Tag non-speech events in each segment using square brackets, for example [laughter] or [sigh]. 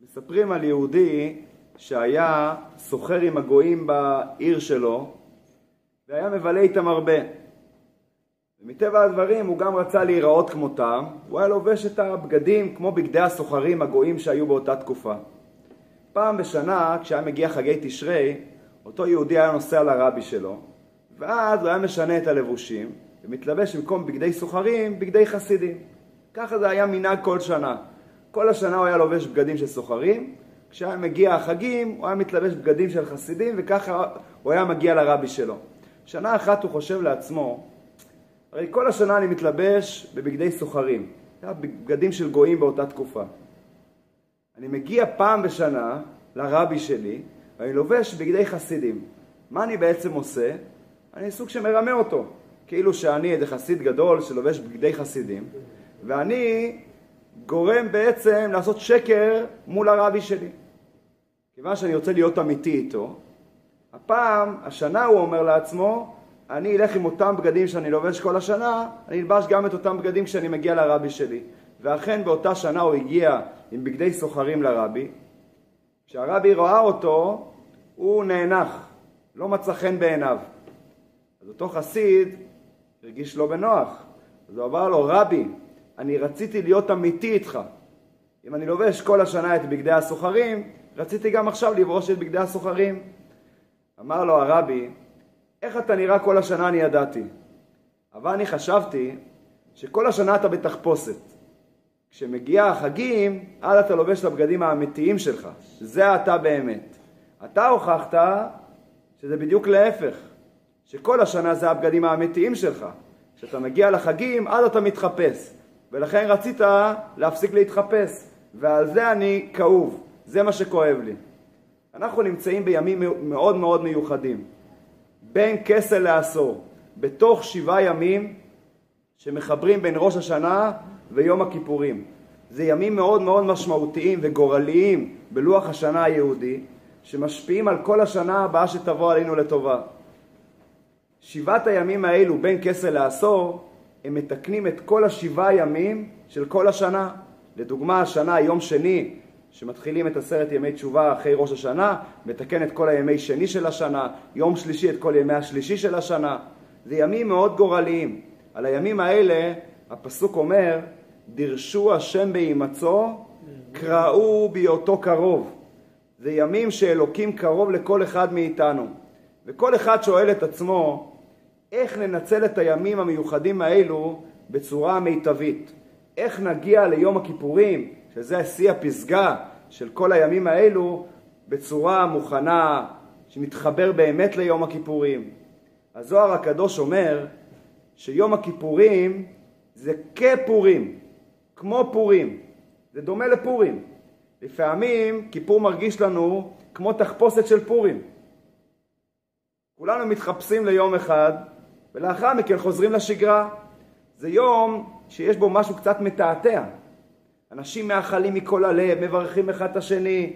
מספרים על יהודי שהיה סוחר עם הגויים בעיר שלו והיה מבלה איתם הרבה. ומטבע הדברים הוא גם רצה להיראות כמותם, הוא היה לובש את הבגדים כמו בגדי הסוחרים הגויים שהיו באותה תקופה. פעם בשנה, כשהיה מגיע חגי תשרי, אותו יהודי היה נוסע לרבי שלו, ואז הוא היה משנה את הלבושים, ומתלבש במקום בגדי סוחרים, בגדי חסידים. ככה זה היה מנהג כל שנה. כל השנה הוא היה לובש בגדים של סוחרים, כשהיה מגיע החגים הוא היה מתלבש בגדים של חסידים, וככה הוא היה מגיע לרבי שלו. שנה אחת הוא חושב לעצמו, הרי כל השנה אני מתלבש בבגדי סוחרים, בגדים של גויים באותה תקופה. אני מגיע פעם בשנה לרבי שלי, ואני לובש בגדי חסידים. מה אני בעצם עושה? אני סוג שמרמה אותו. כאילו שאני איזה חסיד גדול שלובש בגדי חסידים, ואני גורם בעצם לעשות שקר מול הרבי שלי. כיוון שאני רוצה להיות אמיתי איתו, הפעם, השנה הוא אומר לעצמו, אני אלך עם אותם בגדים שאני לובש כל השנה, אני אלבש גם את אותם בגדים כשאני מגיע לרבי שלי. ואכן באותה שנה הוא הגיע עם בגדי סוחרים לרבי. כשהרבי ראה אותו, הוא נאנח, לא מצא חן בעיניו. אז אותו חסיד הרגיש לא בנוח. אז הוא אמר לו, רבי, אני רציתי להיות אמיתי איתך. אם אני לובש כל השנה את בגדי הסוחרים, רציתי גם עכשיו לברוש את בגדי הסוחרים. אמר לו הרבי, איך אתה נראה כל השנה אני ידעתי. אבל אני חשבתי שכל השנה אתה בתחפושת. כשמגיע החגים, אז אתה לובש את הבגדים האמיתיים שלך. זה אתה באמת. אתה הוכחת שזה בדיוק להפך. שכל השנה זה הבגדים האמיתיים שלך. כשאתה מגיע לחגים, אז אתה מתחפש. ולכן רצית להפסיק להתחפש. ועל זה אני כאוב. זה מה שכואב לי. אנחנו נמצאים בימים מאוד מאוד מיוחדים. בין כסל לעשור, בתוך שבעה ימים שמחברים בין ראש השנה ויום הכיפורים. זה ימים מאוד מאוד משמעותיים וגורליים בלוח השנה היהודי, שמשפיעים על כל השנה הבאה שתבוא עלינו לטובה. שבעת הימים האלו בין כסל לעשור, הם מתקנים את כל השבעה ימים של כל השנה. לדוגמה, השנה, יום שני, שמתחילים את עשרת ימי תשובה אחרי ראש השנה, מתקן את כל הימי שני של השנה, יום שלישי את כל ימי השלישי של השנה. זה ימים מאוד גורליים. על הימים האלה הפסוק אומר, דירשו השם בהימצאו, קראו בהיותו קרוב. זה ימים שאלוקים קרוב לכל אחד מאיתנו. וכל אחד שואל את עצמו, איך ננצל את הימים המיוחדים האלו בצורה מיטבית? איך נגיע ליום הכיפורים, שזה שיא הפסגה של כל הימים האלו, בצורה מוכנה, שמתחבר באמת ליום הכיפורים. הזוהר הקדוש אומר שיום הכיפורים זה כפורים, כמו פורים, זה דומה לפורים. לפעמים כיפור מרגיש לנו כמו תחפושת של פורים. כולנו מתחפשים ליום אחד, ולאחר מכן חוזרים לשגרה. זה יום שיש בו משהו קצת מתעתע. אנשים מאחלים מכל הלב, מברכים אחד את השני,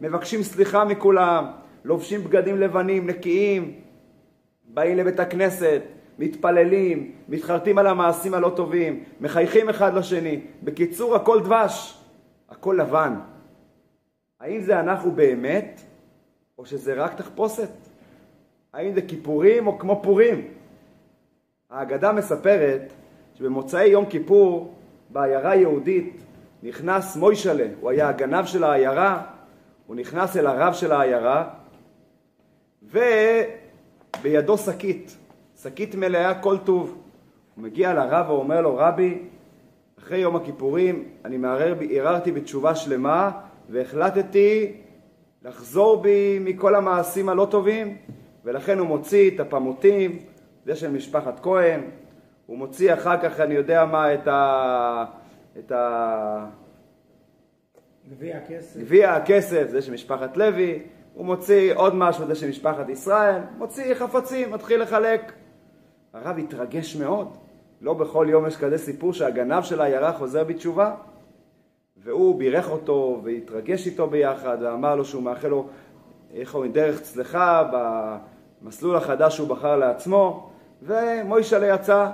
מבקשים סליחה מכולם, לובשים בגדים לבנים, נקיים, באים לבית הכנסת, מתפללים, מתחרטים על המעשים הלא טובים, מחייכים אחד לשני. בקיצור, הכל דבש, הכל לבן. האם זה אנחנו באמת, או שזה רק תחפושת? האם זה כיפורים או כמו פורים? האגדה מספרת שבמוצאי יום כיפור, בעיירה יהודית, נכנס מוישלה, הוא היה הגנב של העיירה, הוא נכנס אל הרב של העיירה, ובידו שקית, שקית מלאה כל טוב. הוא מגיע לרב ואומר לו, רבי, אחרי יום הכיפורים אני מערער, ערערתי בתשובה שלמה והחלטתי לחזור בי מכל המעשים הלא טובים, ולכן הוא מוציא את הפמוטים, זה של משפחת כהן, הוא מוציא אחר כך, אני יודע מה, את ה... את ה... גביע הכסף. גביע הכסף, זה של משפחת לוי, הוא מוציא עוד משהו, זה של משפחת ישראל, מוציא חפצים, מתחיל לחלק. הרב התרגש מאוד. לא בכל יום יש כזה סיפור שהגנב של העיירה חוזר בתשובה. והוא בירך אותו והתרגש איתו ביחד ואמר לו שהוא מאחל לו איך הוא דרך צלחה במסלול החדש שהוא בחר לעצמו ומוישלה יצא.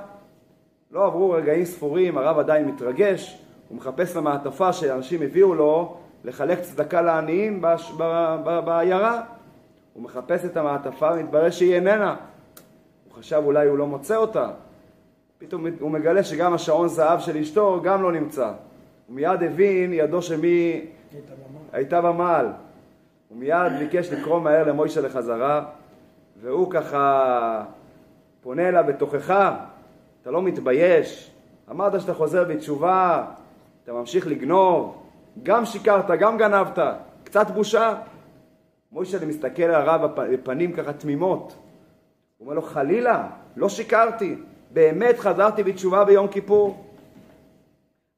לא עברו רגעים ספורים, הרב עדיין מתרגש, הוא מחפש למעטפה שאנשים הביאו לו לחלק צדקה לעניים בעיירה. הוא מחפש את המעטפה ומתברר שהיא איננה. הוא חשב אולי הוא לא מוצא אותה. פתאום הוא מגלה שגם השעון זהב של אשתו גם לא נמצא. הוא מיד הבין ידו שמי. הייתה במעל. הוא מיד ביקש לקרוא מהר למוישה לחזרה, והוא ככה פונה אליו בתוכחה, אתה לא מתבייש? אמרת שאתה חוזר בתשובה, אתה ממשיך לגנוב, גם שיקרת, גם גנבת, קצת בושה. מוישה מסתכל על הרב בפ- בפנים ככה תמימות. הוא אומר לו, חלילה, לא שיקרתי, באמת חזרתי בתשובה ביום כיפור.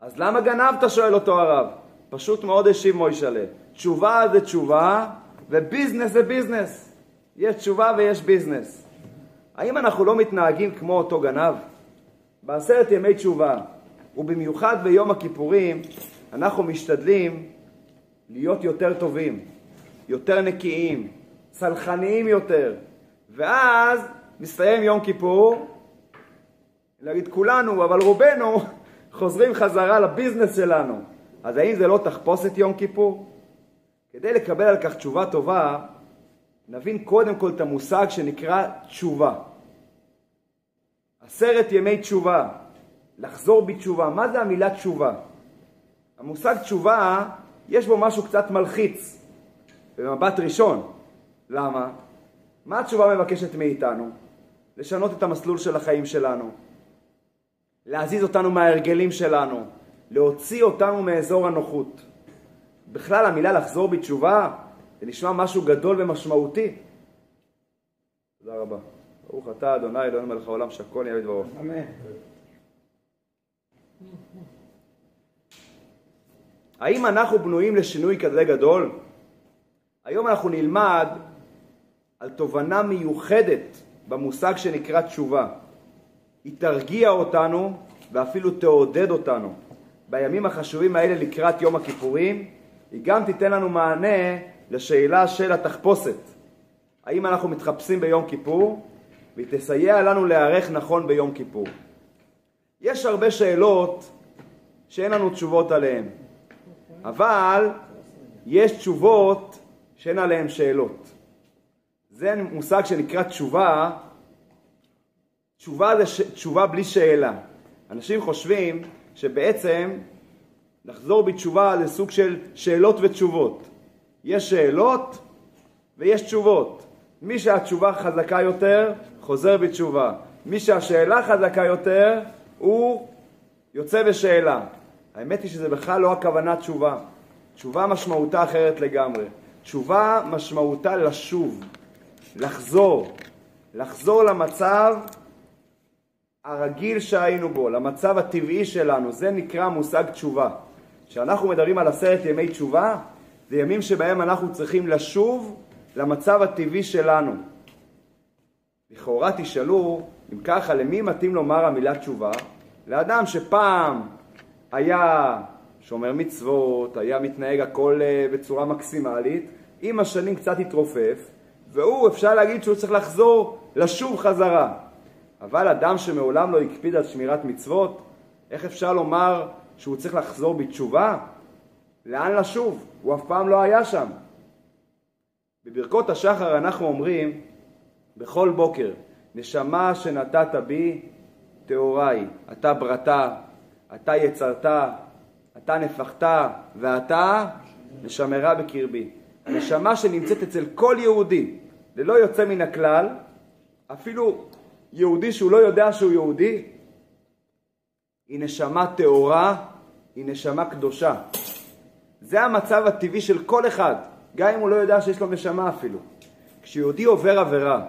אז למה גנבת? שואל אותו הרב. פשוט מאוד השיב מוישלה. תשובה זה תשובה, וביזנס זה ביזנס. יש תשובה ויש ביזנס. האם אנחנו לא מתנהגים כמו אותו גנב? בעשרת ימי תשובה, ובמיוחד ביום הכיפורים, אנחנו משתדלים להיות יותר טובים, יותר נקיים, סלחניים יותר. ואז מסתיים יום כיפור, להגיד כולנו, אבל רובנו [laughs] חוזרים חזרה לביזנס שלנו. אז האם זה לא תחפושת יום כיפור? כדי לקבל על כך תשובה טובה, נבין קודם כל את המושג שנקרא תשובה. עשרת ימי תשובה, לחזור בתשובה. מה זה המילה תשובה? המושג תשובה, יש בו משהו קצת מלחיץ במבט ראשון. למה? מה התשובה מבקשת מאיתנו? לשנות את המסלול של החיים שלנו, להזיז אותנו מההרגלים שלנו, להוציא אותנו מאזור הנוחות. בכלל המילה לחזור בתשובה זה נשמע משהו גדול ומשמעותי. תודה רבה. ברוך אתה אדוני אלוהינו מלך העולם שהכל נהיה בדברו. אמן. האם אנחנו בנויים לשינוי כזה גדול? היום אנחנו נלמד על תובנה מיוחדת במושג שנקרא תשובה. היא תרגיע אותנו ואפילו תעודד אותנו. בימים החשובים האלה לקראת יום הכיפורים, היא גם תיתן לנו מענה לשאלה של התחפושת. האם אנחנו מתחפשים ביום כיפור? והיא תסייע לנו להיערך נכון ביום כיפור. יש הרבה שאלות שאין לנו תשובות עליהן, אבל יש תשובות שאין עליהן שאלות. זה מושג שנקרא תשובה. תשובה זה ש... תשובה בלי שאלה. אנשים חושבים שבעצם לחזור בתשובה זה סוג של שאלות ותשובות. יש שאלות ויש תשובות. מי שהתשובה חזקה יותר, חוזר בתשובה. מי שהשאלה חזקה יותר, הוא יוצא בשאלה. האמת היא שזה בכלל לא הכוונה תשובה. תשובה משמעותה אחרת לגמרי. תשובה משמעותה לשוב, לחזור, לחזור למצב הרגיל שהיינו בו, למצב הטבעי שלנו, זה נקרא מושג תשובה. כשאנחנו מדברים על עשרת ימי תשובה, זה ימים שבהם אנחנו צריכים לשוב למצב הטבעי שלנו. לכאורה תשאלו, אם ככה, למי מתאים לומר המילה תשובה? לאדם שפעם היה שומר מצוות, היה מתנהג הכל אה, בצורה מקסימלית, עם השנים קצת התרופף, והוא, אפשר להגיד שהוא צריך לחזור, לשוב חזרה. אבל אדם שמעולם לא הקפיד על שמירת מצוות, איך אפשר לומר שהוא צריך לחזור בתשובה? לאן לשוב? הוא אף פעם לא היה שם. בברכות השחר אנחנו אומרים בכל בוקר, נשמה שנתת בי טהוריי, אתה ברתה, אתה יצרת, אתה נפחת, ואתה נשמרה בקרבי. הנשמה שנמצאת אצל כל יהודי, ללא יוצא מן הכלל, אפילו יהודי שהוא לא יודע שהוא יהודי, היא נשמה טהורה, היא נשמה קדושה. זה המצב הטבעי של כל אחד, גם אם הוא לא יודע שיש לו נשמה אפילו. כשיהודי עובר עבירה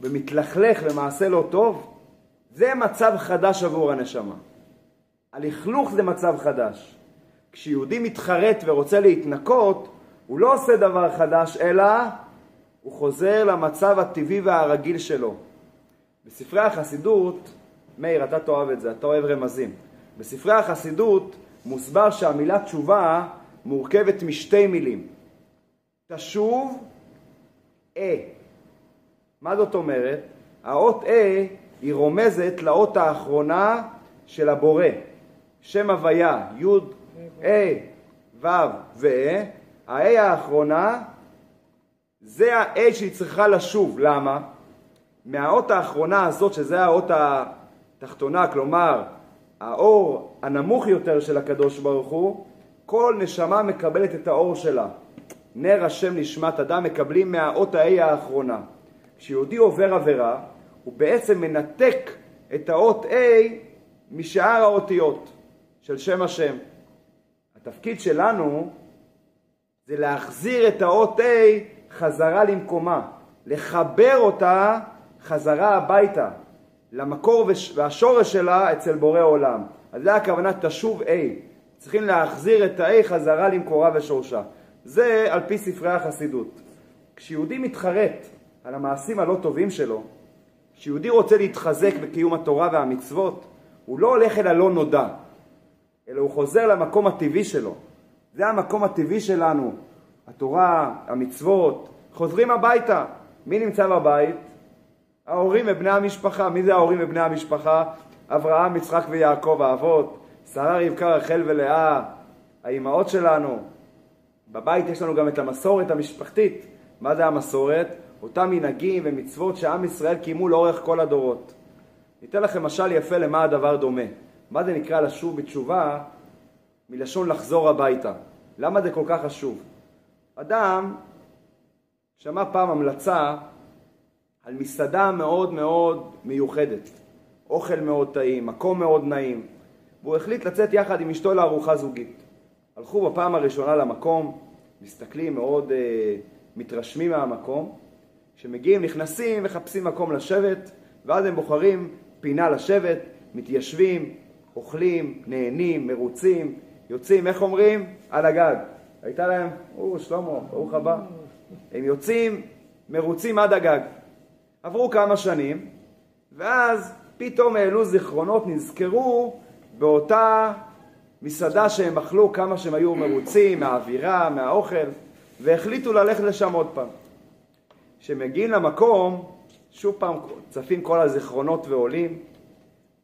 ומתלכלך למעשה לא טוב, זה מצב חדש עבור הנשמה. הלכלוך זה מצב חדש. כשיהודי מתחרט ורוצה להתנקות, הוא לא עושה דבר חדש, אלא הוא חוזר למצב הטבעי והרגיל שלו. בספרי החסידות, מאיר, אתה תאהב את זה, אתה אוהב רמזים. בספרי החסידות מוסבר שהמילה תשובה מורכבת משתי מילים. תשוב, אה. מה זאת אומרת? האות אה היא רומזת לאות האחרונה של הבורא. שם הוויה, י' אה, ו' ואה, ה-A האחרונה זה ה-A שהיא צריכה לשוב. למה? מהאות האחרונה הזאת, שזה האות התחתונה, כלומר האור הנמוך יותר של הקדוש ברוך הוא, כל נשמה מקבלת את האור שלה. נר השם נשמת אדם מקבלים מהאות ה-A האחרונה. כשיהודי עובר עבירה, הוא בעצם מנתק את האות A משאר האותיות של שם השם. התפקיד שלנו זה להחזיר את האות A חזרה למקומה, לחבר אותה חזרה הביתה, למקור והשורש שלה אצל בורא עולם. אז זה הכוונה תשוב A. צריכים להחזיר את ה-A חזרה למקורה ושורשה. זה על פי ספרי החסידות. כשיהודי מתחרט על המעשים הלא טובים שלו, כשיהודי רוצה להתחזק בקיום התורה והמצוות, הוא לא הולך אל הלא נודע, אלא הוא חוזר למקום הטבעי שלו. זה המקום הטבעי שלנו, התורה, המצוות, חוזרים הביתה. מי נמצא בבית? ההורים ובני המשפחה. מי זה ההורים ובני המשפחה? אברהם, יצחק ויעקב, האבות, שרה, רבקה, רחל ולאה, האימהות שלנו. בבית יש לנו גם את המסורת המשפחתית. מה זה המסורת? אותם מנהגים ומצוות שעם ישראל קיימו לאורך כל הדורות. ניתן לכם משל יפה למה הדבר דומה. מה זה נקרא לשוב בתשובה? מלשון לחזור הביתה. למה זה כל כך חשוב? אדם שמע פעם המלצה על מסעדה מאוד מאוד מיוחדת, אוכל מאוד טעים, מקום מאוד נעים, והוא החליט לצאת יחד עם אשתו לארוחה זוגית. הלכו בפעם הראשונה למקום, מסתכלים, מאוד אה, מתרשמים מהמקום, כשמגיעים, נכנסים, מחפשים מקום לשבת, ואז הם בוחרים פינה לשבת, מתיישבים, אוכלים, נהנים, מרוצים, יוצאים, איך אומרים? על הגג. הייתה להם, או, שלמה, ברוך הבא. הם יוצאים, מרוצים עד הגג. עברו כמה שנים, ואז פתאום העלו זיכרונות, נזכרו באותה מסעדה שהם אכלו כמה שהם היו מרוצים מהאווירה, מהאוכל, והחליטו ללכת לשם עוד פעם. כשמגיעים למקום, שוב פעם צפים כל הזיכרונות ועולים,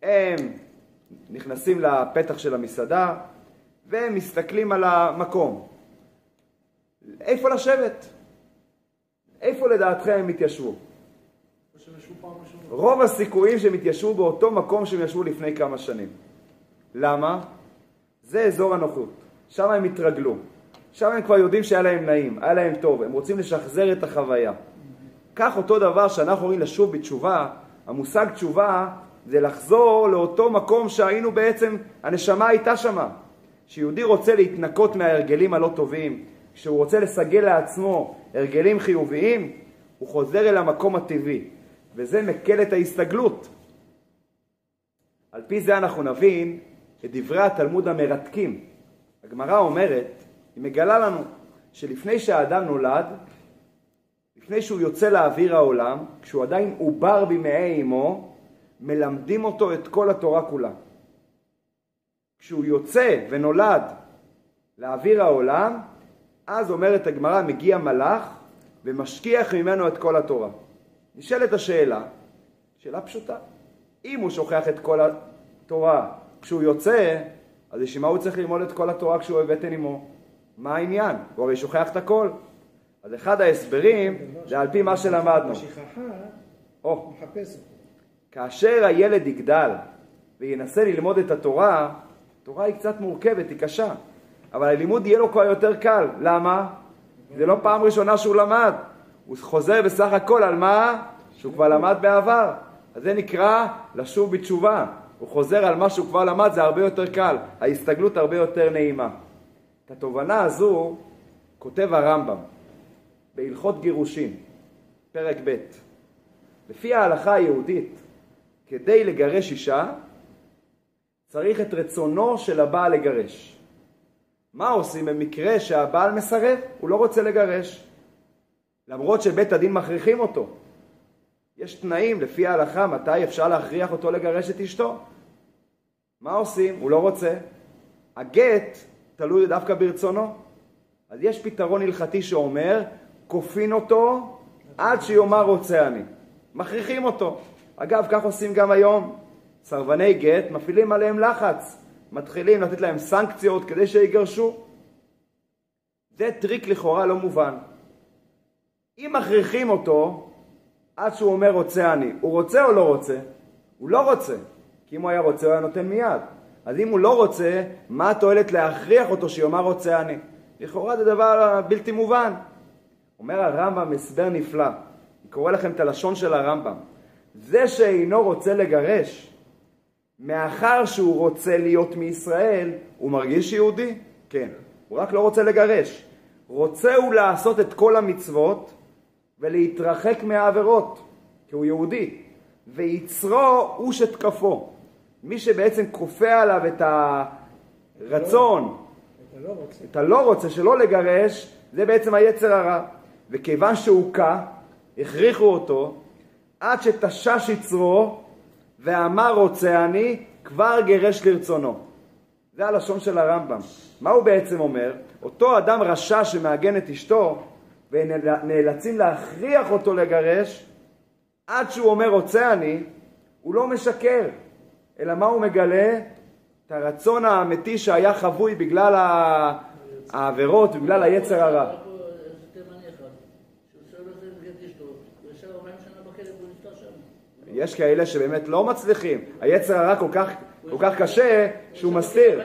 הם נכנסים לפתח של המסעדה והם מסתכלים על המקום. איפה לשבת? איפה לדעתכם הם התיישבו? רוב הסיכויים שהם התיישבו באותו מקום שהם ישבו לפני כמה שנים. למה? זה אזור הנוחות. שם הם התרגלו. שם הם כבר יודעים שהיה להם נעים, היה להם טוב, הם רוצים לשחזר את החוויה. כך אותו דבר שאנחנו רואים לשוב בתשובה, המושג תשובה זה לחזור לאותו מקום שהיינו בעצם, הנשמה הייתה שמה. כשיהודי רוצה להתנקות מההרגלים הלא טובים, כשהוא רוצה לסגל לעצמו הרגלים חיוביים, הוא חוזר אל המקום הטבעי, וזה מקל את ההסתגלות. על פי זה אנחנו נבין את דברי התלמוד המרתקים. הגמרא אומרת, היא מגלה לנו, שלפני שהאדם נולד, לפני שהוא יוצא לאוויר העולם, כשהוא עדיין עובר במעי אמו, מלמדים אותו את כל התורה כולה. כשהוא יוצא ונולד לאוויר העולם, אז אומרת הגמרא, מגיע מלאך ומשכיח ממנו את כל התורה. נשאלת השאלה, שאלה פשוטה, אם הוא שוכח את כל התורה כשהוא יוצא, אז לשם מה הוא צריך ללמוד את כל התורה כשהוא בבטן אמו? מה העניין? הוא הרי שוכח את הכל. אז אחד ההסברים זה על פי מה שלמדנו. או, כאשר הילד יגדל וינסה ללמוד את התורה, התורה היא קצת מורכבת, היא קשה, אבל הלימוד יהיה לו כבר יותר קל. למה? זה לא פעם ראשונה שהוא למד. הוא חוזר בסך הכל על מה? שהוא כבר למד בעבר. אז זה נקרא לשוב בתשובה. הוא חוזר על מה שהוא כבר למד, זה הרבה יותר קל. ההסתגלות הרבה יותר נעימה. את התובנה הזו כותב הרמב"ם בהלכות גירושין, פרק ב'. לפי ההלכה היהודית, כדי לגרש אישה, צריך את רצונו של הבעל לגרש. מה עושים במקרה שהבעל מסרב? הוא לא רוצה לגרש. למרות שבית הדין מכריחים אותו. יש תנאים לפי ההלכה מתי אפשר להכריח אותו לגרש את אשתו. מה עושים? הוא לא רוצה. הגט תלוי דווקא ברצונו. אז יש פתרון הלכתי שאומר, כופין אותו עד שיאמר רוצה אני. מכריחים אותו. אגב, כך עושים גם היום. סרבני גט מפעילים עליהם לחץ. מתחילים לתת להם סנקציות כדי שיגרשו. זה טריק לכאורה לא מובן. אם מכריחים אותו עד שהוא אומר רוצה אני, הוא רוצה או לא רוצה? הוא לא רוצה, כי אם הוא היה רוצה הוא היה נותן מיד. אז אם הוא לא רוצה, מה התועלת להכריח אותו שיאמר רוצה אני? לכאורה זה דבר בלתי מובן. אומר הרמב"ם הסבר נפלא, אני קורא לכם את הלשון של הרמב"ם. זה שאינו רוצה לגרש, מאחר שהוא רוצה להיות מישראל, הוא מרגיש יהודי? כן. הוא רק לא רוצה לגרש. רוצה הוא לעשות את כל המצוות ולהתרחק מהעבירות, כי הוא יהודי. ויצרו הוא שתקפו. מי שבעצם כופה עליו את הרצון. את הלא רוצה שלא לגרש, זה בעצם היצר הרע. וכיוון שהוכה, הכריחו אותו, עד שתשש יצרו ואמר רוצה אני, כבר גירש לרצונו. זה הלשון של הרמב"ם. מה הוא בעצם אומר? אותו אדם רשע שמעגן את אשתו ונאלצים להכריח אותו לגרש, עד שהוא אומר רוצה אני, הוא לא משקר, אלא מה הוא מגלה? את הרצון האמיתי שהיה חבוי בגלל העבירות, בגלל היצר הרע. יש כאלה שבאמת לא מצליחים, היצר הרע כל כך, כל כך קשה שהוא מסתיר.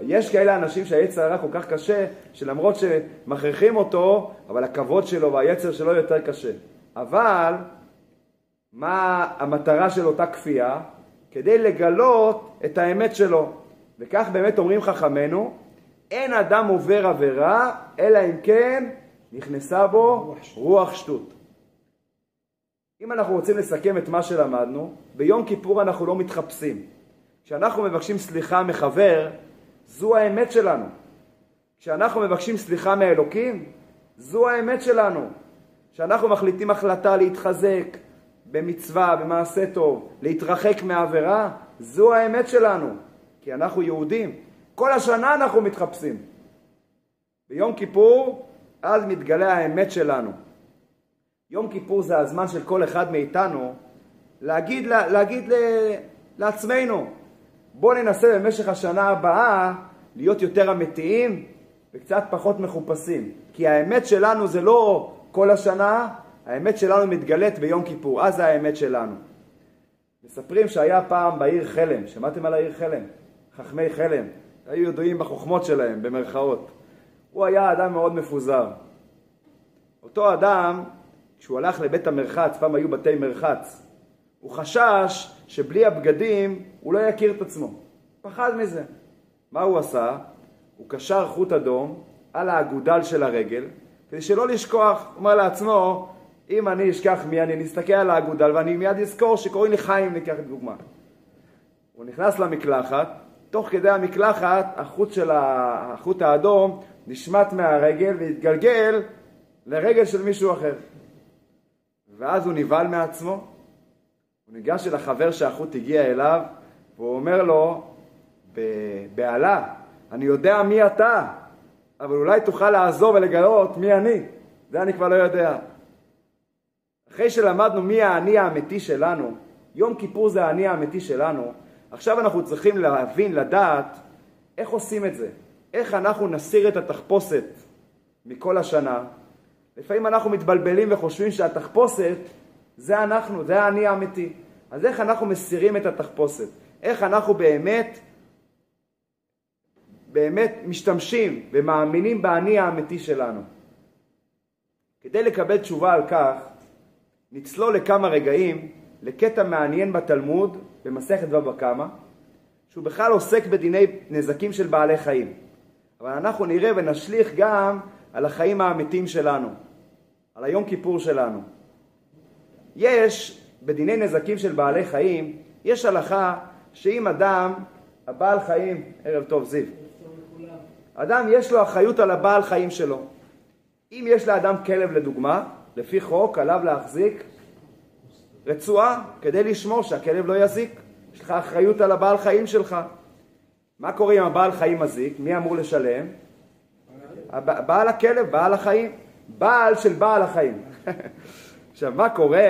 יש כאלה אנשים שהיצר הרע כל כך קשה, שלמרות שמכריחים אותו, אבל הכבוד שלו והיצר שלו יותר קשה. אבל מה המטרה של אותה כפייה? כדי לגלות את האמת שלו. וכך באמת אומרים חכמינו, אין אדם עובר עבירה, אלא אם כן נכנסה בו רוח שטות. אם אנחנו רוצים לסכם את מה שלמדנו, ביום כיפור אנחנו לא מתחפשים. כשאנחנו מבקשים סליחה מחבר, זו האמת שלנו. כשאנחנו מבקשים סליחה מאלוקים, זו האמת שלנו. כשאנחנו מחליטים החלטה להתחזק במצווה, במעשה טוב, להתרחק מעבירה, זו האמת שלנו. כי אנחנו יהודים. כל השנה אנחנו מתחפשים. ביום כיפור, אז מתגלה האמת שלנו. יום כיפור זה הזמן של כל אחד מאיתנו להגיד, להגיד לעצמנו, בואו ננסה במשך השנה הבאה להיות יותר אמיתיים וקצת פחות מחופשים. כי האמת שלנו זה לא כל השנה, האמת שלנו מתגלית ביום כיפור, אז זה האמת שלנו. מספרים שהיה פעם בעיר חלם, שמעתם על העיר חלם? חכמי חלם, היו ידועים בחוכמות שלהם, במרכאות. הוא היה אדם מאוד מפוזר. אותו אדם כשהוא הלך לבית המרחץ, פעם היו בתי מרחץ, הוא חשש שבלי הבגדים הוא לא יכיר את עצמו. פחד מזה. מה הוא עשה? הוא קשר חוט אדום על האגודל של הרגל, כדי שלא לשכוח. הוא אומר לעצמו, אם אני אשכח מי אני, נסתכל על האגודל ואני מיד אזכור שקוראים לי חיים, ניקח דוגמה. הוא נכנס למקלחת, תוך כדי המקלחת החוט, של החוט האדום נשמט מהרגל והתגלגל לרגל של מישהו אחר. ואז הוא נבהל מעצמו, הוא ניגש אל החבר שהחוט הגיע אליו, והוא אומר לו, בבהלה, אני יודע מי אתה, אבל אולי תוכל לעזור ולגלות מי אני. זה אני כבר לא יודע. אחרי שלמדנו מי האני האמיתי שלנו, יום כיפור זה האני האמיתי שלנו, עכשיו אנחנו צריכים להבין, לדעת, איך עושים את זה. איך אנחנו נסיר את התחפושת מכל השנה, לפעמים אנחנו מתבלבלים וחושבים שהתחפושת זה אנחנו, זה האני האמיתי. אז איך אנחנו מסירים את התחפושת? איך אנחנו באמת, באמת משתמשים ומאמינים באני האמיתי שלנו? כדי לקבל תשובה על כך, נצלול לכמה רגעים לקטע מעניין בתלמוד, במסכת בבא קמא, שהוא בכלל עוסק בדיני נזקים של בעלי חיים. אבל אנחנו נראה ונשליך גם על החיים האמיתיים שלנו. על היום כיפור שלנו. יש, בדיני נזקים של בעלי חיים, יש הלכה שאם אדם, הבעל חיים, ערב טוב זיו, אדם יש לו אחריות על הבעל חיים שלו. אם יש לאדם כלב לדוגמה, לפי חוק עליו להחזיק רצועה כדי לשמור שהכלב לא יזיק. יש לך אחריות על הבעל חיים שלך. מה קורה אם הבעל חיים מזיק? מי אמור לשלם? בעל הכלב, בעל החיים. בעל של בעל החיים. [laughs] עכשיו, מה קורה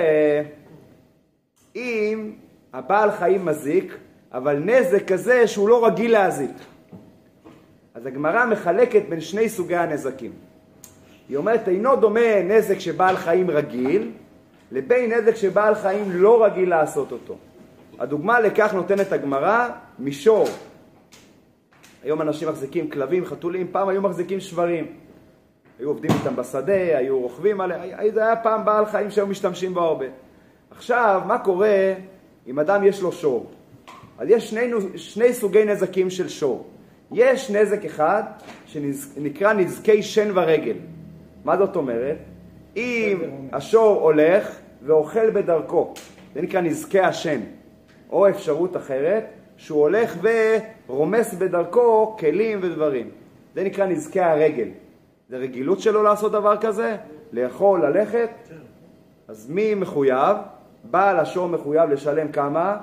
אם הבעל חיים מזיק, אבל נזק כזה שהוא לא רגיל להזיק? אז הגמרא מחלקת בין שני סוגי הנזקים. היא אומרת, אינו דומה נזק שבעל חיים רגיל, לבין נזק שבעל חיים לא רגיל לעשות אותו. הדוגמה לכך נותנת הגמרא מישור. היום אנשים מחזיקים כלבים, חתולים, פעם היו מחזיקים שברים. היו עובדים איתם בשדה, היו רוכבים עליהם, זה היה פעם בעל חיים שהיו משתמשים בו הרבה. עכשיו, מה קורה אם אדם יש לו שור? אז יש שני, שני סוגי נזקים של שור. יש נזק אחד שנקרא נזקי שן ורגל. מה זאת אומרת? אם השור הולך ואוכל בדרכו, זה נקרא נזקי השן. או אפשרות אחרת, שהוא הולך ורומס בדרכו כלים ודברים. זה נקרא נזקי הרגל. זה רגילות שלו לעשות דבר כזה? לאכול, ללכת? אז מי מחויב? בעל השור מחויב לשלם כמה?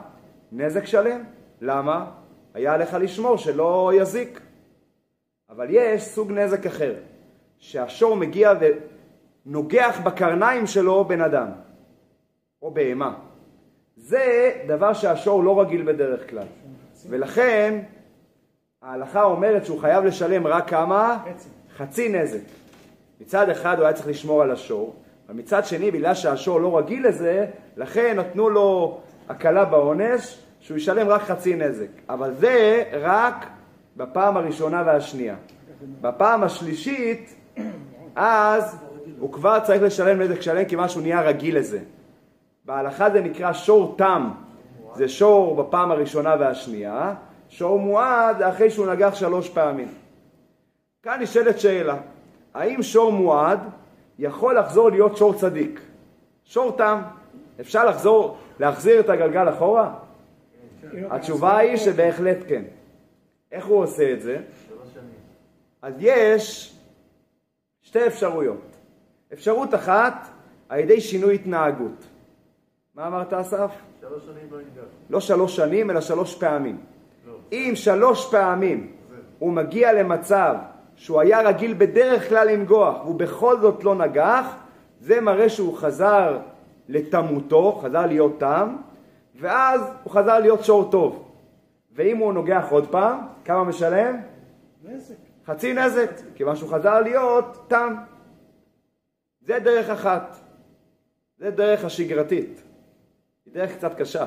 נזק שלם. למה? היה עליך לשמור שלא יזיק. אבל יש סוג נזק אחר, שהשור מגיע ונוגח בקרניים שלו בן אדם, או בהמה. זה דבר שהשור לא רגיל בדרך כלל. ולכן ההלכה אומרת שהוא חייב לשלם רק כמה? חצי. חצי נזק. מצד אחד הוא היה צריך לשמור על השור, אבל מצד שני, בגלל שהשור לא רגיל לזה, לכן נתנו לו הקלה בעונש, שהוא ישלם רק חצי נזק. אבל זה רק בפעם הראשונה והשנייה. בפעם השלישית, אז הוא כבר צריך לשלם נזק שלם כיוון שהוא נהיה רגיל לזה. בהלכה זה נקרא שור תם, זה שור בפעם הראשונה והשנייה, שור מועד אחרי שהוא נגח שלוש פעמים. כאן נשאלת שאלה, האם שור מועד יכול לחזור להיות שור צדיק? שור תם, אפשר לחזור, להחזיר את הגלגל אחורה? התשובה היא שבהחלט כן. איך הוא עושה את זה? אז יש שתי אפשרויות. אפשרות אחת, על ידי שינוי התנהגות. מה אמרת אסף? שלוש שנים לא ינגש. לא שלוש שנים, אלא שלוש פעמים. לא. אם שלוש פעמים הוא מגיע למצב שהוא היה רגיל בדרך כלל לנגוח, והוא בכל זאת לא נגח, זה מראה שהוא חזר לתמותו, חזר להיות תם, ואז הוא חזר להיות שור טוב. ואם הוא נוגח עוד פעם, כמה משלם? נזק. חצי נזק, כיוון שהוא חזר להיות תם. זה דרך אחת. זה דרך השגרתית. היא דרך קצת קשה.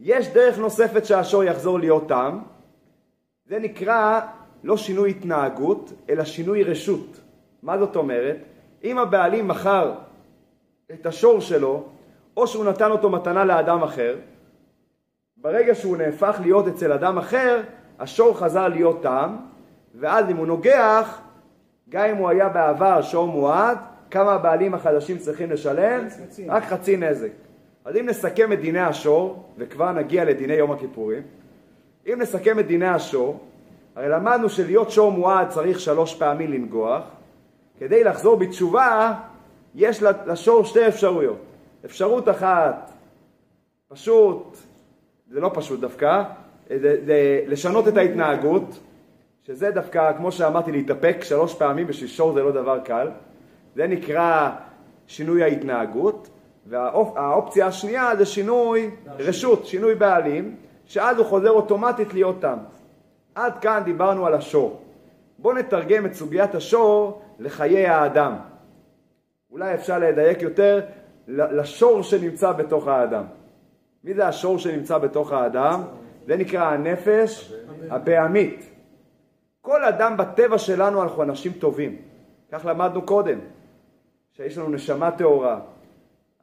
יש דרך נוספת שהשור יחזור להיות תם, זה נקרא לא שינוי התנהגות, אלא שינוי רשות. מה זאת אומרת? אם הבעלים מכר את השור שלו, או שהוא נתן אותו מתנה לאדם אחר, ברגע שהוא נהפך להיות אצל אדם אחר, השור חזר להיות תם, ואז אם הוא נוגח, גם אם הוא היה בעבר שור מועד, כמה הבעלים החדשים צריכים לשלם? חצי. רק חצי נזק. אז אם נסכם את דיני השור, וכבר נגיע לדיני יום הכיפורים, אם נסכם את דיני השור, הרי למדנו שלהיות שור מועד צריך שלוש פעמים לנגוח, כדי לחזור בתשובה יש לשור שתי אפשרויות. אפשרות אחת, פשוט, זה לא פשוט דווקא, זה, זה לשנות את ההתנהגות, שזה דווקא, כמו שאמרתי, להתאפק שלוש פעמים בשביל שור זה לא דבר קל, זה נקרא שינוי ההתנהגות, והאופציה השנייה זה שינוי רשות, שינוי בעלים, שאז הוא חוזר אוטומטית להיות תם. עד כאן דיברנו על השור. בואו נתרגם את סוגיית השור לחיי האדם. אולי אפשר לדייק יותר לשור שנמצא בתוך האדם. מי זה השור שנמצא בתוך האדם? זה נקרא הנפש הבהמית. כל אדם בטבע שלנו אנחנו אנשים טובים. כך למדנו קודם, שיש לנו נשמה טהורה.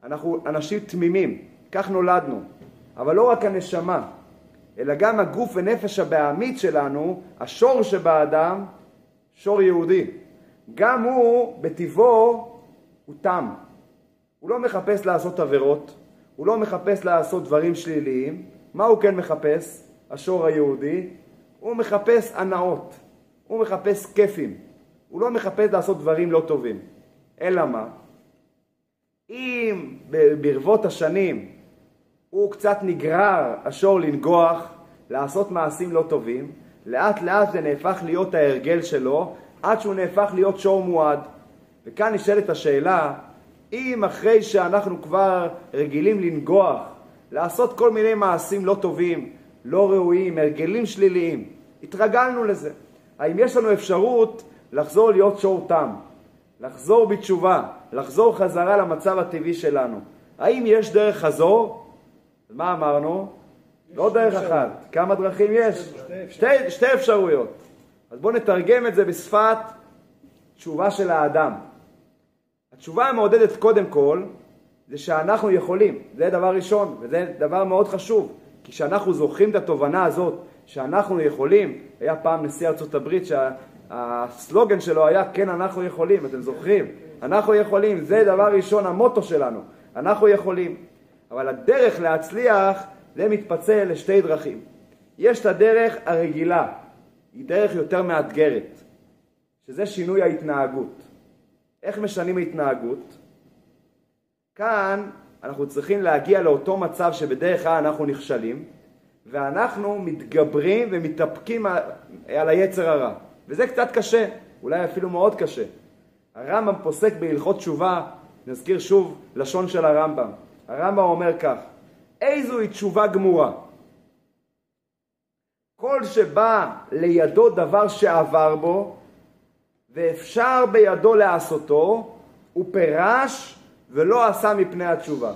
אנחנו אנשים תמימים, כך נולדנו. אבל לא רק הנשמה, אלא גם הגוף ונפש הבהמית שלנו, השור שבאדם, שור יהודי. גם הוא, בטבעו, הוא תם. הוא לא מחפש לעשות עבירות, הוא לא מחפש לעשות דברים שליליים. מה הוא כן מחפש, השור היהודי? הוא מחפש הנאות, הוא מחפש כיפים, הוא לא מחפש לעשות דברים לא טובים. אלא מה? אם ברבות השנים הוא קצת נגרר השור לנגוח, לעשות מעשים לא טובים, לאט לאט זה נהפך להיות ההרגל שלו, עד שהוא נהפך להיות שור מועד. וכאן נשאלת השאלה, אם אחרי שאנחנו כבר רגילים לנגוח, לעשות כל מיני מעשים לא טובים, לא ראויים, הרגלים שליליים, התרגלנו לזה. האם יש לנו אפשרות לחזור להיות שור תם, לחזור בתשובה, לחזור חזרה למצב הטבעי שלנו? האם יש דרך חזור? מה אמרנו? לא דרך אחת. כמה דרכים יש? שתי, שתי אפשרויות. אז בואו נתרגם את זה בשפת תשובה של האדם. התשובה המעודדת קודם כל זה שאנחנו יכולים, זה דבר ראשון, וזה דבר מאוד חשוב, כי כשאנחנו זוכרים את התובנה הזאת שאנחנו יכולים, היה פעם נשיא ארצות הברית שהסלוגן שלו היה כן אנחנו יכולים, אתם זוכרים? אנחנו יכולים, זה דבר ראשון המוטו שלנו, אנחנו יכולים. אבל הדרך להצליח זה מתפצל לשתי דרכים. יש את הדרך הרגילה, היא דרך יותר מאתגרת, שזה שינוי ההתנהגות. איך משנים התנהגות? כאן אנחנו צריכים להגיע לאותו מצב שבדרך כלל אנחנו נכשלים, ואנחנו מתגברים ומתאפקים על היצר הרע. וזה קצת קשה, אולי אפילו מאוד קשה. הרמב"ם פוסק בהלכות תשובה, נזכיר שוב לשון של הרמב"ם. הרמב"ם אומר כך: איזוהי תשובה גמורה? כל שבא לידו דבר שעבר בו, ואפשר בידו לעשותו, הוא פירש ולא עשה מפני התשובה.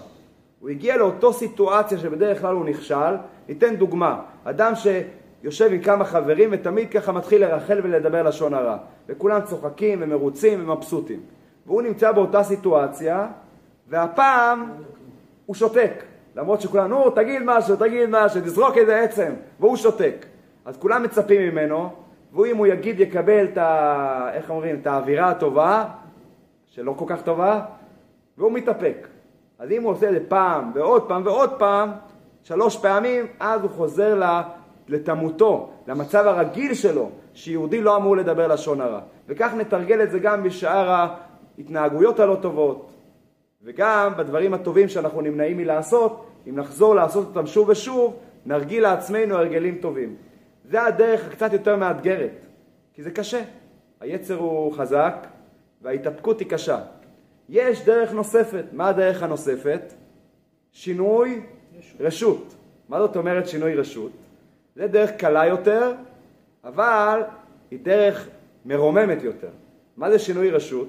הוא הגיע לאותו סיטואציה שבדרך כלל הוא נכשל. ניתן דוגמה, אדם שיושב עם כמה חברים ותמיד ככה מתחיל לרחל ולדבר לשון הרע, וכולם צוחקים ומרוצים ומבסוטים. והוא נמצא באותה סיטואציה, והפעם הוא שותק. למרות שכולם, נו, תגיד משהו, תגיד משהו, תזרוק איזה עצם, והוא שותק. אז כולם מצפים ממנו, והוא אם הוא יגיד יקבל את ה... איך אומרים? את האווירה הטובה, שלא כל כך טובה, והוא מתאפק. אז אם הוא עושה את זה פעם ועוד פעם ועוד פעם, שלוש פעמים, אז הוא חוזר לתמותו, למצב הרגיל שלו, שיהודי לא אמור לדבר לשון הרע. וכך נתרגל את זה גם בשאר ההתנהגויות הלא טובות, וגם בדברים הטובים שאנחנו נמנעים מלעשות, אם נחזור לעשות אותם שוב ושוב, נרגיל לעצמנו הרגלים טובים. זה הדרך הקצת יותר מאתגרת, כי זה קשה. היצר הוא חזק וההתאפקות היא קשה. יש דרך נוספת. מה הדרך הנוספת? שינוי רשות. מה זאת אומרת שינוי רשות? זה דרך קלה יותר, אבל היא דרך מרוממת יותר. מה זה שינוי רשות?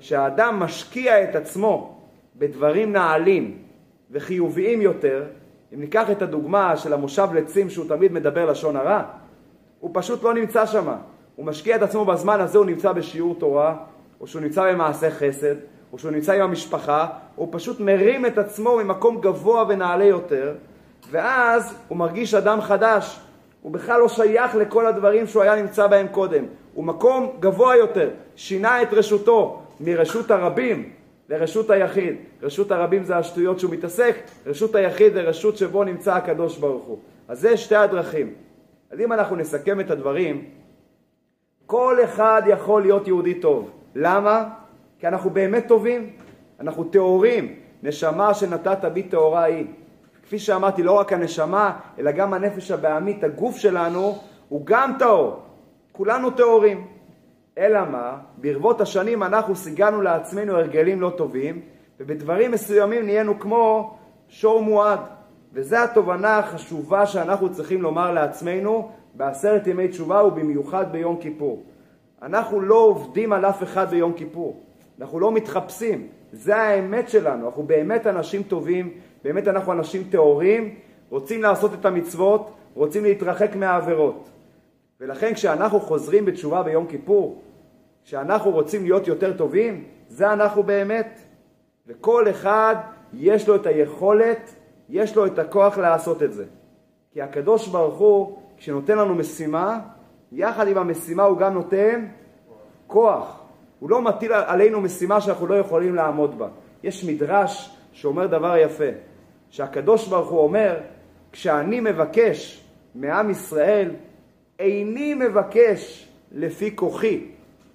שהאדם משקיע את עצמו בדברים נעלים וחיוביים יותר, אם ניקח את הדוגמה של המושב לצים שהוא תמיד מדבר לשון הרע, הוא פשוט לא נמצא שם. הוא משקיע את עצמו בזמן הזה, הוא נמצא בשיעור תורה, או שהוא נמצא במעשה חסד, או שהוא נמצא עם המשפחה, הוא פשוט מרים את עצמו ממקום גבוה ונעלה יותר, ואז הוא מרגיש אדם חדש. הוא בכלל לא שייך לכל הדברים שהוא היה נמצא בהם קודם. הוא מקום גבוה יותר, שינה את רשותו מרשות הרבים לרשות היחיד. רשות הרבים זה השטויות שהוא מתעסק, רשות היחיד זה רשות שבו נמצא הקדוש ברוך הוא. אז זה שתי הדרכים. אז אם אנחנו נסכם את הדברים, כל אחד יכול להיות יהודי טוב. למה? כי אנחנו באמת טובים, אנחנו טהורים, נשמה שנתת בי טהורה היא. כפי שאמרתי, לא רק הנשמה, אלא גם הנפש הבעמית, הגוף שלנו, הוא גם טהור. כולנו טהורים. אלא מה? ברבות השנים אנחנו סיגלנו לעצמנו הרגלים לא טובים, ובדברים מסוימים נהיינו כמו שור מועד. וזו התובנה החשובה שאנחנו צריכים לומר לעצמנו בעשרת ימי תשובה ובמיוחד ביום כיפור. אנחנו לא עובדים על אף אחד ביום כיפור. אנחנו לא מתחפשים. זה האמת שלנו. אנחנו באמת אנשים טובים, באמת אנחנו אנשים טהורים, רוצים לעשות את המצוות, רוצים להתרחק מהעבירות. ולכן כשאנחנו חוזרים בתשובה ביום כיפור, כשאנחנו רוצים להיות יותר טובים, זה אנחנו באמת. וכל אחד יש לו את היכולת, יש לו את הכוח לעשות את זה. כי הקדוש ברוך הוא, כשנותן לנו משימה, יחד עם המשימה הוא גם נותן כוח. הוא לא מטיל עלינו משימה שאנחנו לא יכולים לעמוד בה. יש מדרש שאומר דבר יפה, שהקדוש ברוך הוא אומר, כשאני מבקש מעם ישראל, איני מבקש לפי כוחי,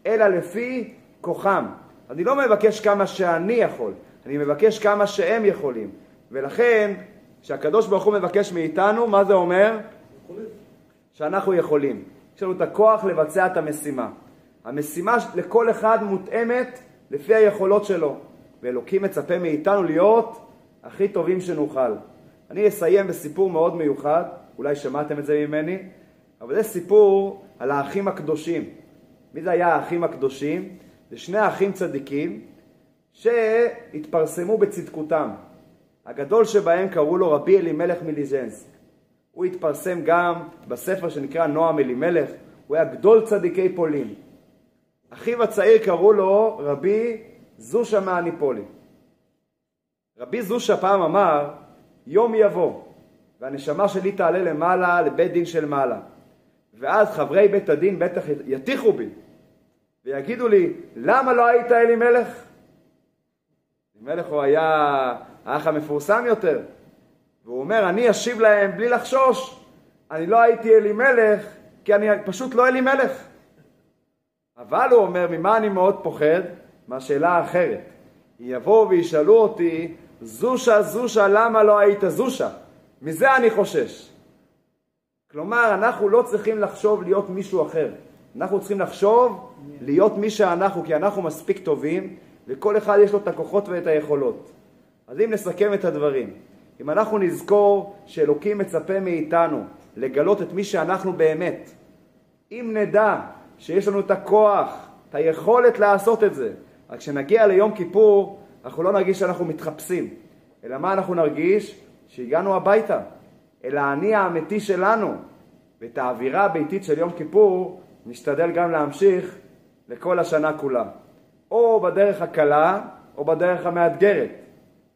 אלא לפי כוחם. אני לא מבקש כמה שאני יכול, אני מבקש כמה שהם יכולים. ולכן, כשהקדוש ברוך הוא מבקש מאיתנו, מה זה אומר? שאנחנו יכולים. יש לנו את הכוח לבצע את המשימה. המשימה לכל אחד מותאמת לפי היכולות שלו, ואלוקים מצפה מאיתנו להיות הכי טובים שנוכל. אני אסיים בסיפור מאוד מיוחד, אולי שמעתם את זה ממני. אבל זה סיפור על האחים הקדושים. מי זה היה האחים הקדושים? זה שני אחים צדיקים שהתפרסמו בצדקותם. הגדול שבהם קראו לו רבי אלימלך מליז'נסק. הוא התפרסם גם בספר שנקרא נועם אלימלך, הוא היה גדול צדיקי פולין. אחיו הצעיר קראו לו רבי זושה מהניפולי. רבי זושה פעם אמר, יום יבוא, והנשמה שלי תעלה למעלה לבית דין של מעלה. ואז חברי בית הדין בטח יטיחו בי, ויגידו לי, למה לא היית אלימלך? אלימלך הוא היה האח המפורסם יותר, והוא אומר, אני אשיב להם בלי לחשוש, אני לא הייתי אלימלך, כי אני פשוט לא אלימלך. אבל הוא אומר, ממה אני מאוד פוחד? מהשאלה האחרת. יבואו וישאלו אותי, זושה, זושה, למה לא היית זושה? מזה אני חושש. כלומר, אנחנו לא צריכים לחשוב להיות מישהו אחר. אנחנו צריכים לחשוב להיות מי שאנחנו, כי אנחנו מספיק טובים, וכל אחד יש לו את הכוחות ואת היכולות. אז אם נסכם את הדברים, אם אנחנו נזכור שאלוקים מצפה מאיתנו לגלות את מי שאנחנו באמת, אם נדע שיש לנו את הכוח, את היכולת לעשות את זה, רק כשנגיע ליום כיפור, אנחנו לא נרגיש שאנחנו מתחפשים, אלא מה אנחנו נרגיש? שהגענו הביתה, אל האני האמיתי שלנו, ואת האווירה הביתית של יום כיפור נשתדל גם להמשיך לכל השנה כולה. או בדרך הקלה, או בדרך המאתגרת.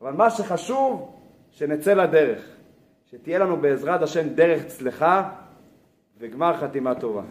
אבל מה שחשוב, שנצא לדרך. שתהיה לנו בעזרת השם דרך צלחה וגמר חתימה טובה.